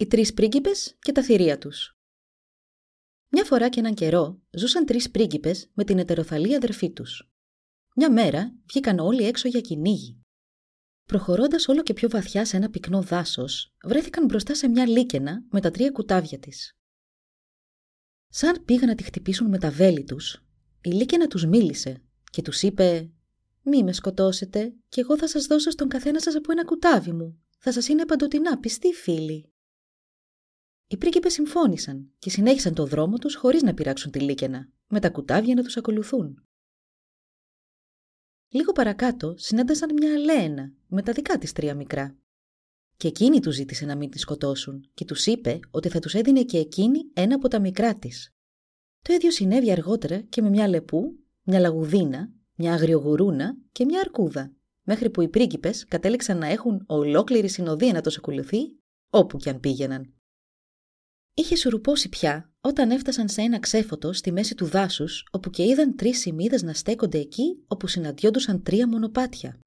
Οι τρεις πρίγκιπες και τα θηρία τους Μια φορά και έναν καιρό ζούσαν τρεις πρίγκιπες με την ετεροθαλή αδερφή τους. Μια μέρα βγήκαν όλοι έξω για κυνήγι. Προχωρώντας όλο και πιο βαθιά σε ένα πυκνό δάσος, βρέθηκαν μπροστά σε μια λίκαινα με τα τρία κουτάβια της. Σαν πήγαν να τη χτυπήσουν με τα βέλη τους, η λίκαινα τους μίλησε και τους είπε «Μη με σκοτώσετε και εγώ θα σας δώσω στον καθένα σας από ένα κουτάβι μου. Θα σας είναι παντοτινά πιστοί φίλοι». Οι πρίγκιπες συμφώνησαν και συνέχισαν το δρόμο τους χωρίς να πειράξουν τη λίκαινα, με τα κουτάβια να τους ακολουθούν. Λίγο παρακάτω συνάντησαν μια αλένα με τα δικά της τρία μικρά. Και εκείνη τους ζήτησε να μην τη σκοτώσουν και τους είπε ότι θα τους έδινε και εκείνη ένα από τα μικρά της. Το ίδιο συνέβη αργότερα και με μια λεπού, μια λαγουδίνα, μια αγριογουρούνα και μια αρκούδα, μέχρι που οι πρίγκιπες κατέληξαν να έχουν ολόκληρη συνοδεία να τους ακολουθεί όπου κι αν πήγαιναν. Είχε σουρουπώσει πια όταν έφτασαν σε ένα ξέφωτο στη μέση του δάσους, όπου και είδαν τρεις σημείδες να στέκονται εκεί όπου συναντιόντουσαν τρία μονοπάτια.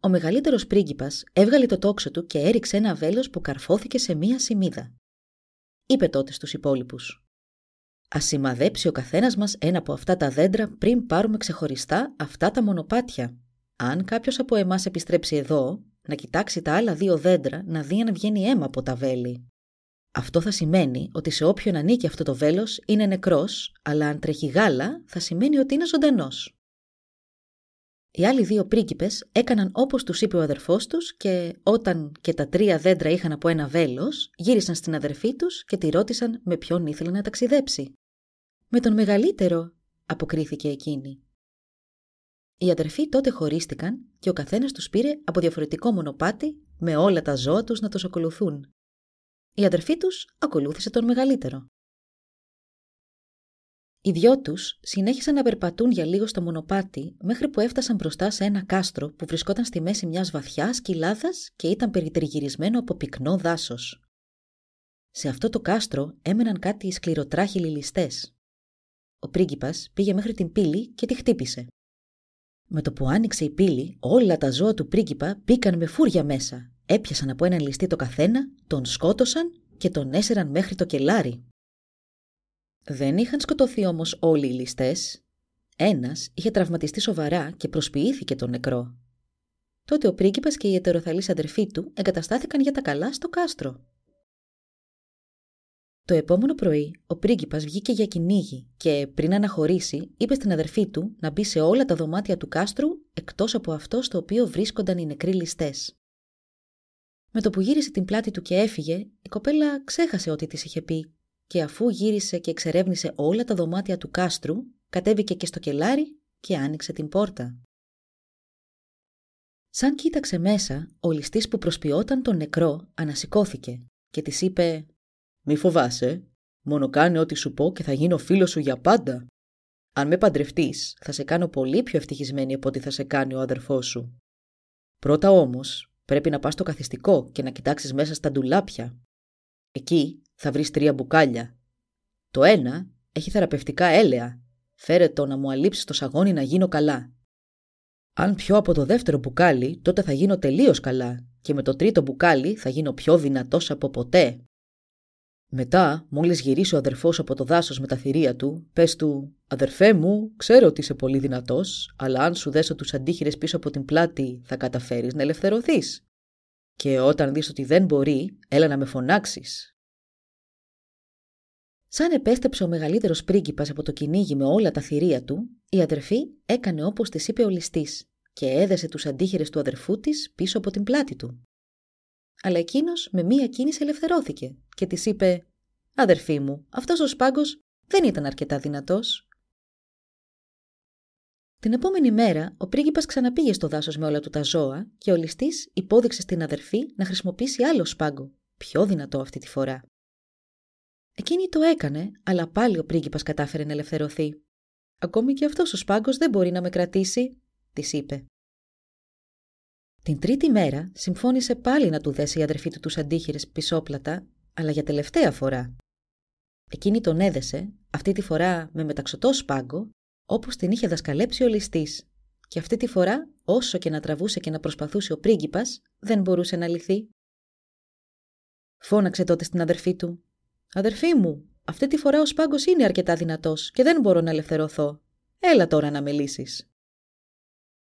Ο μεγαλύτερος πρίγκιπας έβγαλε το τόξο του και έριξε ένα βέλος που καρφώθηκε σε μία σημείδα. Είπε τότε στους υπόλοιπους. Α σημαδέψει ο καθένας μας ένα από αυτά τα δέντρα πριν πάρουμε ξεχωριστά αυτά τα μονοπάτια. Αν κάποιος από εμάς επιστρέψει εδώ, να κοιτάξει τα άλλα δύο δέντρα να δει αν βγαίνει αίμα από τα βέλη. Αυτό θα σημαίνει ότι σε όποιον ανήκει αυτό το βέλος είναι νεκρός, αλλά αν τρέχει γάλα θα σημαίνει ότι είναι ζωντανός. Οι άλλοι δύο πρίγκιπες έκαναν όπως τους είπε ο αδερφός τους και όταν και τα τρία δέντρα είχαν από ένα βέλος, γύρισαν στην αδερφή τους και τη ρώτησαν με ποιον ήθελε να ταξιδέψει. «Με τον μεγαλύτερο», αποκρίθηκε εκείνη. Οι αδερφοί τότε χωρίστηκαν και ο καθένας τους πήρε από διαφορετικό μονοπάτι με όλα τα ζώα τους να τους ακολουθούν. Η αδερφή τους ακολούθησε τον μεγαλύτερο. Οι δυο τους συνέχισαν να περπατούν για λίγο στο μονοπάτι μέχρι που έφτασαν μπροστά σε ένα κάστρο που βρισκόταν στη μέση μιας βαθιάς κοιλάδας και ήταν περιτριγυρισμένο από πυκνό δάσος. Σε αυτό το κάστρο έμεναν κάτι σκληροτράχυλοι ληστές. Ο πρίγκιπας πήγε μέχρι την πύλη και τη χτύπησε. Με το που άνοιξε η πύλη, όλα τα ζώα του πρίγκιπα μπήκαν με φούρια μέσα Έπιασαν από έναν ληστή το καθένα, τον σκότωσαν και τον έσεραν μέχρι το κελάρι. Δεν είχαν σκοτωθεί όμως όλοι οι ληστές. Ένας είχε τραυματιστεί σοβαρά και προσποιήθηκε τον νεκρό. Τότε ο πρίγκιπας και η ετεροθαλής αδερφή του εγκαταστάθηκαν για τα καλά στο κάστρο. Το επόμενο πρωί, ο πρίγκιπας βγήκε για κυνήγι και πριν αναχωρήσει, είπε στην αδερφή του να μπει σε όλα τα δωμάτια του κάστρου εκτός από αυτό στο οποίο βρίσκονταν οι νεκροί ληστές. Με το που γύρισε την πλάτη του και έφυγε, η κοπέλα ξέχασε ό,τι της είχε πει και αφού γύρισε και εξερεύνησε όλα τα δωμάτια του κάστρου, κατέβηκε και στο κελάρι και άνοιξε την πόρτα. Σαν κοίταξε μέσα, ο ληστής που προσποιόταν τον νεκρό ανασηκώθηκε και της είπε «Μη φοβάσαι, μόνο κάνε ό,τι σου πω και θα γίνω φίλος σου για πάντα. Αν με παντρευτείς, θα σε κάνω πολύ πιο ευτυχισμένη από ό,τι θα σε κάνει ο αδερφός σου. Πρώτα όμως, Πρέπει να πας στο καθιστικό και να κοιτάξεις μέσα στα ντουλάπια. Εκεί θα βρεις τρία μπουκάλια. Το ένα έχει θεραπευτικά έλαια. Φέρε το να μου αλείψεις το σαγόνι να γίνω καλά. Αν πιω από το δεύτερο μπουκάλι, τότε θα γίνω τελείως καλά και με το τρίτο μπουκάλι θα γίνω πιο δυνατός από ποτέ. Μετά, μόλις γυρίσει ο αδερφός από το δάσος με τα θηρία του, πες του: Αδερφέ μου, ξέρω ότι είσαι πολύ δυνατός, αλλά αν σου δέσω τους αντίχειρες πίσω από την πλάτη, θα καταφέρεις να ελευθερωθείς. Και όταν δεις ότι δεν μπορεί, έλα να με φωνάξεις. Σαν επέστρεψε ο μεγαλύτερος πρίγκιπας από το κυνήγι με όλα τα θηρία του, η αδερφή έκανε όπως της είπε ο ληστής και έδεσε τους αντίχειρες του αδερφού της πίσω από την πλάτη του. Αλλά εκείνος με μία κίνηση ελευθερώθηκε και της είπε: Αδερφή μου, αυτός ο σπάγκος δεν ήταν αρκετά δυνατός. Την επόμενη μέρα, ο πρίγκιπας ξαναπήγε στο δάσος με όλα του τα ζώα και ο ληστής υπόδειξε στην αδερφή να χρησιμοποιήσει άλλο σπάγκο πιο δυνατό αυτή τη φορά. Εκείνη το έκανε, αλλά πάλι ο πρίγκιπας κατάφερε να ελευθερωθεί. «Ακόμη και αυτός ο σπάγκος δεν μπορεί να με κρατήσει», της είπε. Την τρίτη μέρα συμφώνησε πάλι να του δέσει η αδερφή του τους αντίχειρες πισόπλατα, αλλά για τελευταία φορά. Εκείνη τον έδεσε, αυτή τη φορά με μεταξωτό σπάγκο, όπως την είχε δασκαλέψει ο ληστής. Και αυτή τη φορά, όσο και να τραβούσε και να προσπαθούσε ο πρίγκιπας, δεν μπορούσε να λυθεί. Φώναξε τότε στην αδερφή του. «Αδερφή μου, αυτή τη φορά ο σπάγκος είναι αρκετά δυνατός και δεν μπορώ να ελευθερωθώ. Έλα τώρα να με λύσεις».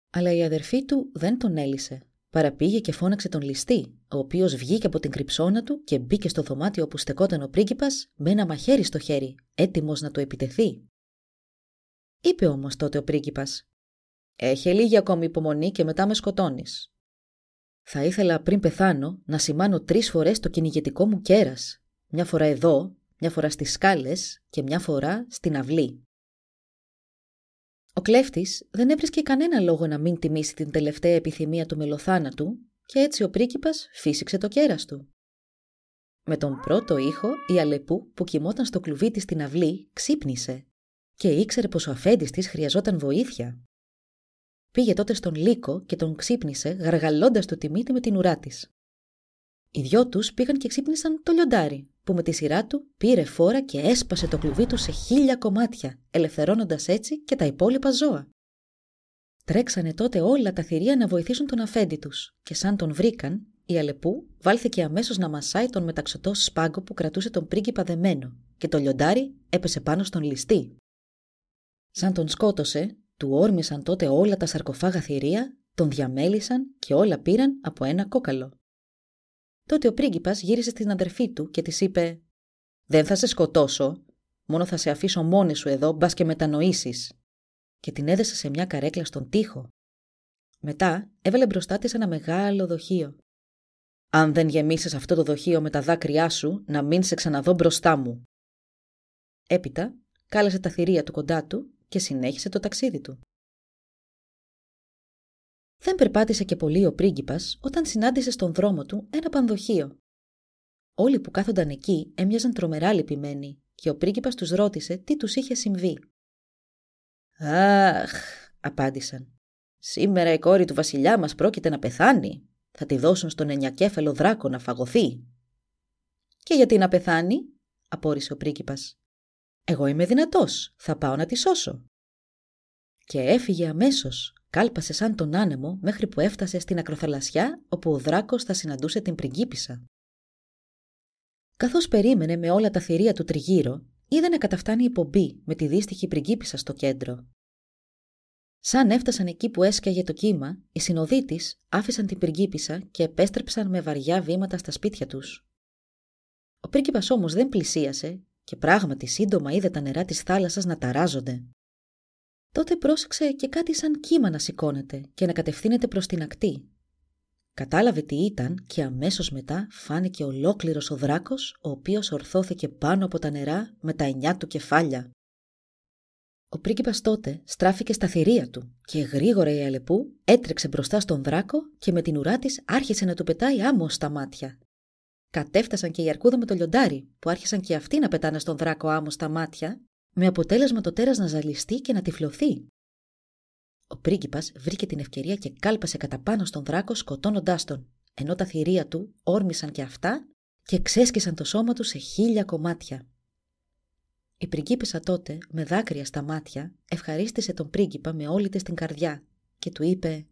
Αλλά η αδερφή του δεν τον έλυσε. Παραπήγε και φώναξε τον ληστή, ο οποίος βγήκε από την κρυψώνα του και μπήκε στο δωμάτιο όπου στεκόταν ο πρίγκιπας με ένα μαχαίρι στο χέρι, έτοιμος να του επιτεθεί. Είπε όμως τότε ο πρίγκιπας «Έχει λίγη ακόμη υπομονή και μετά με σκοτώνεις. Θα ήθελα πριν πεθάνω να σημάνω τρεις φορές το κυνηγετικό μου κέρας. Μια φορά εδώ, μια φορά στις σκάλες και μια φορά στην αυλή. Ο κλέφτης δεν έβρισκε κανένα λόγο να μην τιμήσει την τελευταία επιθυμία του μελοθάνατου και έτσι ο πρίγκιπας φύσηξε το κέρας του. Με τον πρώτο ήχο η Αλεπού που κοιμόταν στο κλουβί της στην αυλή ξύπνησε και ήξερε πως ο αφέντης της χρειαζόταν βοήθεια. Πήγε τότε στον Λύκο και τον ξύπνησε γαργαλώντας το τιμήτη με την ουρά της. Οι δυο τους πήγαν και ξύπνησαν το λιοντάρι, που με τη σειρά του πήρε φόρα και έσπασε το κλουβί του σε χίλια κομμάτια, ελευθερώνοντας έτσι και τα υπόλοιπα ζώα. Τρέξανε τότε όλα τα θηρία να βοηθήσουν τον αφέντη τους, και σαν τον βρήκαν, η Αλεπού βάλθηκε αμέσως να μασάει τον μεταξωτό σπάγκο που κρατούσε τον πρίγκιπα δεμένο, και το λιοντάρι έπεσε πάνω στον ληστή. Σαν τον σκότωσε, του όρμησαν τότε όλα τα σαρκοφάγα θηρία, τον διαμέλησαν και όλα πήραν από ένα κόκαλο. Τότε ο πρίγκιπας γύρισε στην αδερφή του και της είπε «Δεν θα σε σκοτώσω, μόνο θα σε αφήσω μόνη σου εδώ, μπας και μετανοήσεις». Και την έδεσε σε μια καρέκλα στον τοίχο. Μετά έβαλε μπροστά της ένα μεγάλο δοχείο. «Αν δεν γεμίσεις αυτό το δοχείο με τα δάκρυά σου, να μην σε ξαναδώ μπροστά μου». Έπειτα κάλεσε τα θηρία του κοντά του και συνέχισε το ταξίδι του. Δεν περπάτησε και πολύ ο πρίγκιπας όταν συνάντησε στον δρόμο του ένα πανδοχείο. Όλοι που κάθονταν εκεί έμοιαζαν τρομερά λυπημένοι και ο πρίγκιπας τους ρώτησε τι τους είχε συμβεί. «Αχ», απάντησαν, «σήμερα η κόρη του βασιλιά μας πρόκειται να πεθάνει. Θα τη δώσουν στον ενιακέφαλο δράκο να φαγωθεί». «Και γιατί να πεθάνει» απόρρισε ο πρίγκιπας. Εγώ είμαι δυνατός, θα πάω να τη σώσω. Και έφυγε αμέσως, κάλπασε σαν τον άνεμο μέχρι που έφτασε στην ακροθαλασσιά όπου ο δράκος θα συναντούσε την πριγκίπισσα. Καθώς περίμενε με όλα τα θηρία του τριγύρω, είδε να καταφτάνει η πομπή με τη δύστιχη πριγκίπισσα στο κέντρο. Σαν έφτασαν εκεί που έσκαγε το κύμα, οι συνοδοί τη άφησαν την πριγκίπισσα και επέστρεψαν με βαριά βήματα στα σπίτια τους. Ο πρίγκιπας όμως δεν πλησίασε και πράγματι σύντομα είδε τα νερά της θάλασσας να ταράζονται. Τότε πρόσεξε και κάτι σαν κύμα να σηκώνεται και να κατευθύνεται προς την ακτή. Κατάλαβε τι ήταν και αμέσως μετά φάνηκε ολόκληρος ο δράκος, ο οποίος ορθώθηκε πάνω από τα νερά με τα εννιά του κεφάλια. Ο πρίγκιπας τότε στράφηκε στα θηρία του και γρήγορα η Αλεπού έτρεξε μπροστά στον δράκο και με την ουρά της άρχισε να του πετάει άμμος στα μάτια. Κατέφτασαν και η αρκούδα με το λιοντάρι, που άρχισαν και αυτοί να πετάνε στον δράκο άμμος στα μάτια, με αποτέλεσμα το τέρας να ζαλιστεί και να τυφλωθεί. Ο πρίγκιπας βρήκε την ευκαιρία και κάλπασε κατά πάνω στον δράκο σκοτώνοντάς τον, ενώ τα θηρία του όρμησαν και αυτά και ξέσκισαν το σώμα του σε χίλια κομμάτια. Η πριγκίπισσα τότε, με δάκρυα στα μάτια, ευχαρίστησε τον πρίγκιπα με όλη της την καρδιά και του είπε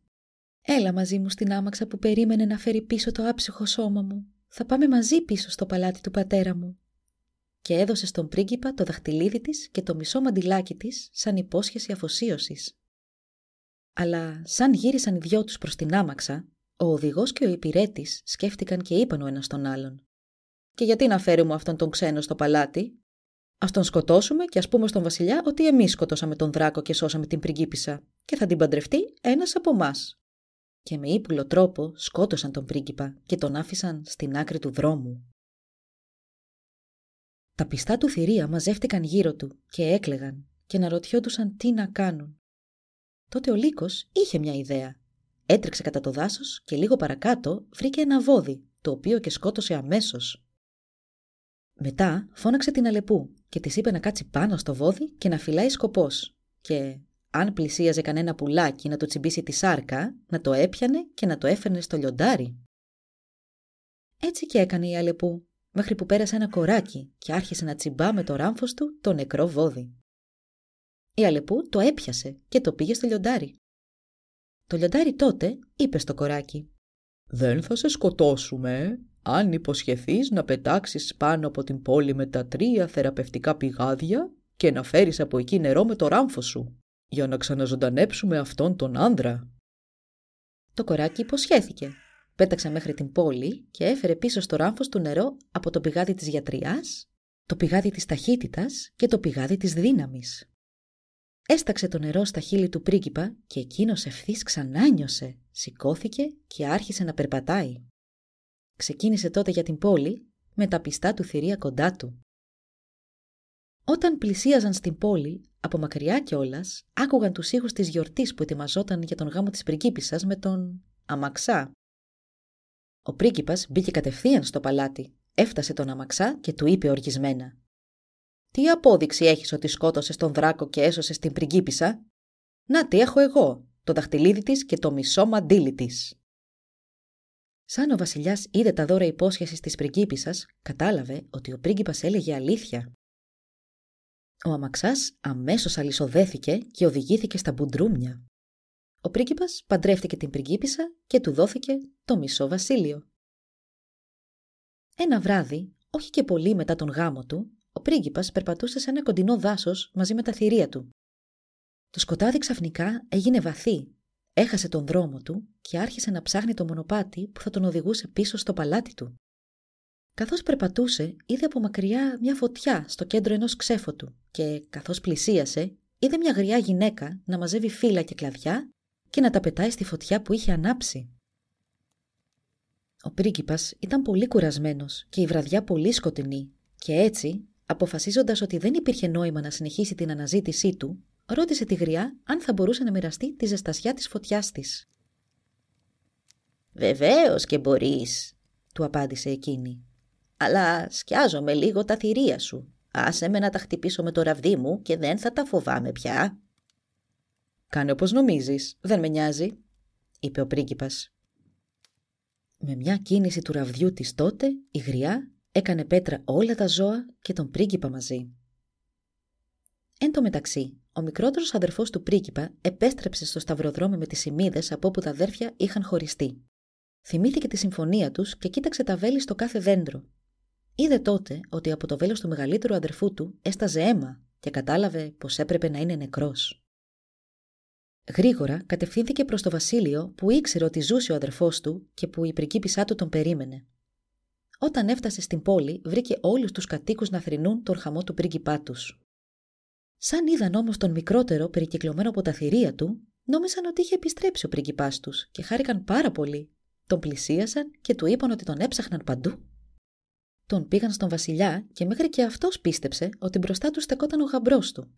«Έλα μαζί μου στην άμαξα που περίμενε να φέρει πίσω το άψυχο σώμα μου θα πάμε μαζί πίσω στο παλάτι του πατέρα μου. Και έδωσε στον πρίγκιπα το δαχτυλίδι της και το μισό μαντιλάκι της σαν υπόσχεση αφοσίωσης. Αλλά σαν γύρισαν οι δυο τους προς την άμαξα, ο οδηγός και ο υπηρέτης σκέφτηκαν και είπαν ο ένας τον άλλον. «Και γιατί να φέρουμε αυτόν τον ξένο στο παλάτι; Ας τον σκοτώσουμε και ας πούμε στον βασιλιά ότι εμείς σκοτώσαμε τον δράκο και σώσαμε την πριγκίπισσα και θα την παντρευτεί ένας από εμάς και με ύπουλο τρόπο σκότωσαν τον πρίγκιπα και τον άφησαν στην άκρη του δρόμου. Τα πιστά του θηρία μαζεύτηκαν γύρω του και έκλεγαν και να ρωτιόντουσαν τι να κάνουν. Τότε ο Λύκος είχε μια ιδέα. Έτρεξε κατά το δάσος και λίγο παρακάτω βρήκε ένα βόδι, το οποίο και σκότωσε αμέσως. Μετά φώναξε την Αλεπού και της είπε να κάτσει πάνω στο βόδι και να φυλάει σκοπός και αν πλησίαζε κανένα πουλάκι να το τσιμπήσει τη σάρκα, να το έπιανε και να το έφερνε στο λιοντάρι. Έτσι και έκανε η Αλεπού, μέχρι που πέρασε ένα κοράκι και άρχισε να τσιμπά με το ράμφος του το νεκρό βόδι. Η Αλεπού το έπιασε και το πήγε στο λιοντάρι. Το λιοντάρι τότε είπε στο κοράκι «Δεν θα σε σκοτώσουμε, αν υποσχεθείς να πετάξεις πάνω από την πόλη με τα τρία θεραπευτικά πηγάδια και να φέρεις από εκεί νερό με το ράμφος σου, για να ξαναζωντανέψουμε αυτόν τον άνδρα». Το κοράκι υποσχέθηκε. Πέταξε μέχρι την πόλη και έφερε πίσω στο ράμφος του νερό από το πηγάδι της γιατριάς, το πηγάδι της ταχύτητας και το πηγάδι της δύναμης. Έσταξε το νερό στα χείλη του πρίγκιπα και εκείνος ευθύς ξανάνιωσε, σηκώθηκε και άρχισε να περπατάει. Ξεκίνησε τότε για την πόλη με τα πιστά του θηρία κοντά του. Όταν πλησίαζαν στην πόλη, από μακριά κιόλας, άκουγαν τους ήχους της γιορτής που ετοιμαζόταν για τον γάμο της πριγκίπισσας με τον αμαξά. Ο πρίγκιπας μπήκε κατευθείαν στο παλάτι, έφτασε τον αμαξά και του είπε οργισμένα τι απόδειξη έχεις ότι σκότωσες τον δράκο και έσωσες την πριγκίπισσα; Να τι έχω εγώ, το δαχτυλίδι της και το μισό μαντίλι της. Σαν ο βασιλιάς είδε τα δώρα υπόσχεσης της πριγκίπισσας, κατάλαβε ότι ο πρίγκιπας έλεγε αλήθεια. Ο αμαξάς αμέσως αλυσοδέθηκε και οδηγήθηκε στα μπουντρούμια. Ο πρίγκιπας παντρεύτηκε την πριγκίπισσα και του δόθηκε το μισό βασίλειο. Ένα βράδυ, όχι και πολύ μετά τον γάμο του, ο πρίγκιπας περπατούσε σε ένα κοντινό δάσος μαζί με τα θηρία του. Το σκοτάδι ξαφνικά έγινε βαθύ, έχασε τον δρόμο του και άρχισε να ψάχνει το μονοπάτι που θα τον οδηγούσε πίσω στο παλάτι του. Καθώς περπατούσε, είδε από μακριά μια φωτιά στο κέντρο ενός ξέφωτου και καθώς πλησίασε, είδε μια γριά γυναίκα να μαζεύει φύλλα και κλαδιά και να τα πετάει στη φωτιά που είχε ανάψει. Ο πρίγκιπας ήταν πολύ κουρασμένος και η βραδιά πολύ σκοτεινή και έτσι Αποφασίζοντας ότι δεν υπήρχε νόημα να συνεχίσει την αναζήτησή του, ρώτησε τη γριά αν θα μπορούσε να μοιραστεί τη ζεστασιά της φωτιάς της. Βεβαίως και μπορείς, του απάντησε εκείνη. Αλλά σκιάζομαι λίγο τα θηρία σου. Άσε με να τα χτυπήσω με το ραβδί μου και δεν θα τα φοβάμαι πια. Κάνε όπως νομίζεις, δεν με νοιάζει, είπε ο πρίγκιπας. Με μια κίνηση του ραβδιού της τότε, η γριά έκανε πέτρα όλα τα ζώα και τον πρίγκιπα μαζί. Εν τω μεταξύ, ο μικρότερος αδερφός του πρίγκιπα επέστρεψε στο σταυροδρόμι με τις σημείδες από όπου τα αδέρφια είχαν χωριστεί. Θυμήθηκε τη συμφωνία τους και κοίταξε τα βέλη στο κάθε δέντρο. Είδε τότε ότι από το βέλος του μεγαλύτερου αδερφού του έσταζε αίμα και κατάλαβε πως έπρεπε να είναι νεκρός. Γρήγορα κατευθύνθηκε προς το βασίλειο που ήξερε ότι ζούσε ο αδερφός του και που η πριγκίπισσά του τον περίμενε. Όταν έφτασε στην πόλη, βρήκε όλους τους κατοίκους να θρυνούν τον χαμό του πρίγκιπά τους. Σαν είδαν όμως τον μικρότερο περικυκλωμένο από τα θηρία του, νόμιζαν ότι είχε επιστρέψει ο πρίγκιπάς τους και χάρηκαν πάρα πολύ. Τον πλησίασαν και του είπαν ότι τον έψαχναν παντού. Τον πήγαν στον Βασιλιά και μέχρι και αυτός πίστεψε ότι μπροστά του στεκόταν ο γαμπρός του.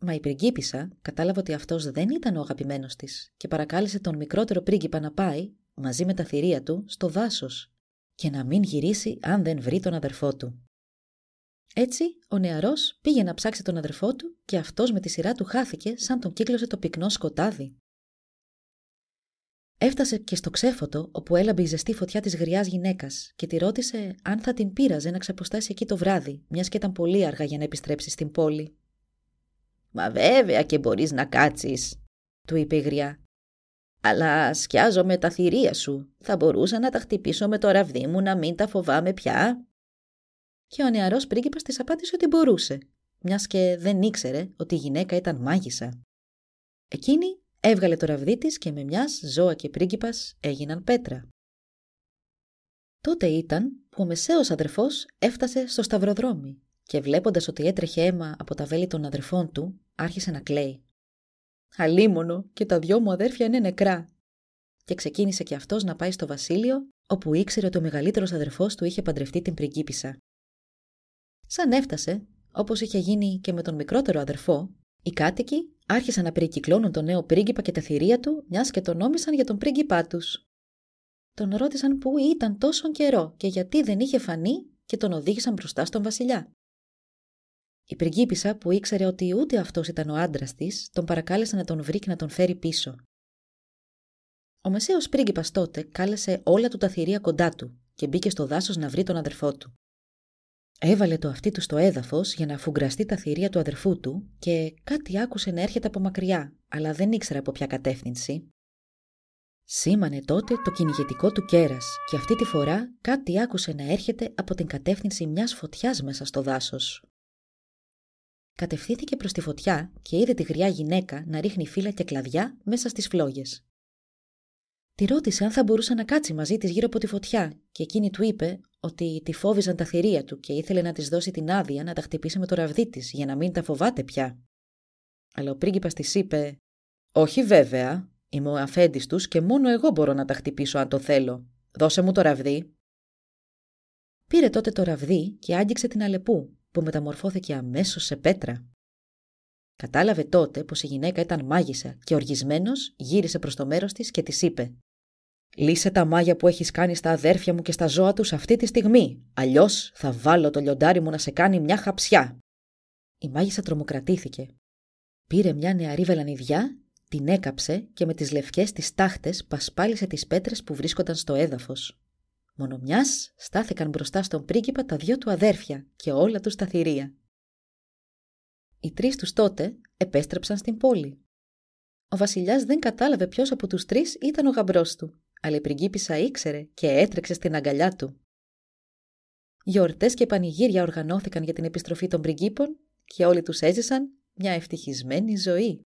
Μα η πριγκίπισσα κατάλαβε ότι αυτός δεν ήταν ο αγαπημένος της και παρακάλεσε τον μικρότερο πρίγκιπα να πάει, μαζί με τα θηρία του, στο δάσος και να μην γυρίσει αν δεν βρει τον αδερφό του. Έτσι, ο νεαρός πήγε να ψάξει τον αδερφό του και αυτός με τη σειρά του χάθηκε σαν τον κύκλωσε το πυκνό σκοτάδι. Έφτασε και στο ξέφωτο όπου έλαμπε η ζεστή φωτιά της γριάς γυναίκας και τη ρώτησε αν θα την πείραζε να ξεποστάσει εκεί το βράδυ, μιας και ήταν πολύ αργά για να επιστρέψει στην πόλη. «Μα βέβαια και μπορείς να κάτσεις», του είπε η γριά αλλά σκιάζομαι τα θηρία σου. Θα μπορούσα να τα χτυπήσω με το ραβδί μου να μην τα φοβάμαι πια. Και ο νεαρός πρίγκιπας της απάντησε ότι μπορούσε, μιας και δεν ήξερε ότι η γυναίκα ήταν μάγισσα. Εκείνη έβγαλε το ραβδί της και με μιας ζώα και πρίγκιπας έγιναν πέτρα. Τότε ήταν που ο μεσαίος αδερφός έφτασε στο σταυροδρόμι και βλέποντας ότι έτρεχε αίμα από τα βέλη των αδερφών του, άρχισε να κλαίει. Αλίμονο και τα δυο μου αδέρφια είναι νεκρά. Και ξεκίνησε και αυτός να πάει στο βασίλειο, όπου ήξερε ότι ο μεγαλύτερος αδερφός του είχε παντρευτεί την πριγκίπισσα. Σαν έφτασε, όπως είχε γίνει και με τον μικρότερο αδερφό, οι κάτοικοι άρχισαν να περικυκλώνουν τον νέο πρίγκιπα και τα θηρία του, μιας και τον νόμισαν για τον πρίγκιπά τους. τον ρώτησαν πού ήταν τόσο καιρό και γιατί δεν είχε φανεί και τον οδήγησαν μπροστά στον βασιλιά. Η πριγκίπισσα που ήξερε ότι ούτε αυτός ήταν ο άντρας της, τον παρακάλεσε να τον βρει και να τον φέρει πίσω. Ο μεσαίος πρίγκιπας τότε κάλεσε όλα του τα θηρία κοντά του και μπήκε στο δάσος να βρει τον αδερφό του. Έβαλε το αυτί του στο έδαφος για να αφουγκραστεί τα θηρία του αδερφού του και κάτι άκουσε να έρχεται από μακριά, αλλά δεν ήξερε από ποια κατεύθυνση. Σήμανε τότε το κυνηγετικό του κέρας και αυτή τη φορά κάτι άκουσε να έρχεται από την κατεύθυνση μιας φωτιάς μέσα στο δάσος. Κατευθύνθηκε προς τη φωτιά και είδε τη γριά γυναίκα να ρίχνει φύλλα και κλαδιά μέσα στις φλόγες. Τη ρώτησε αν θα μπορούσε να κάτσει μαζί της γύρω από τη φωτιά και εκείνη του είπε ότι τη φόβιζαν τα θηρία του και ήθελε να της δώσει την άδεια να τα χτυπήσει με το ραβδί της για να μην τα φοβάται πια. Αλλά ο πρίγκιπας της είπε «Όχι βέβαια, είμαι ο αφέντης τους και μόνο εγώ μπορώ να τα χτυπήσω αν το θέλω. Δώσε μου το ραβδί». Πήρε τότε το ραβδί και άγγιξε την αλεπού που μεταμορφώθηκε αμέσως σε πέτρα. Κατάλαβε τότε πως η γυναίκα ήταν μάγισσα και οργισμένος γύρισε προς το μέρος της και της είπε «Λύσε τα μάγια που έχεις κάνει στα αδέρφια μου και στα ζώα τους αυτή τη στιγμή, αλλιώς θα βάλω το λιοντάρι μου να σε κάνει μια χαψιά». Η μάγισσα τρομοκρατήθηκε. Πήρε μια νεαρή βελανιδιά, την έκαψε και με τις λευκές της τάχτες πασπάλισε τις πέτρες που βρίσκονταν στο έδαφος. Μόνο μιας στάθηκαν μπροστά στον πρίγκιπα τα δυο του αδέρφια και όλα τους τα θηρία. Οι τρεις τους τότε επέστρεψαν στην πόλη. Ο βασιλιάς δεν κατάλαβε ποιος από τους τρεις ήταν ο γαμπρός του, αλλά η πριγκίπισσα ήξερε και έτρεξε στην αγκαλιά του. Γιορτές και πανηγύρια οργανώθηκαν για την επιστροφή των πριγκίπων και όλοι τους έζησαν μια ευτυχισμένη ζωή.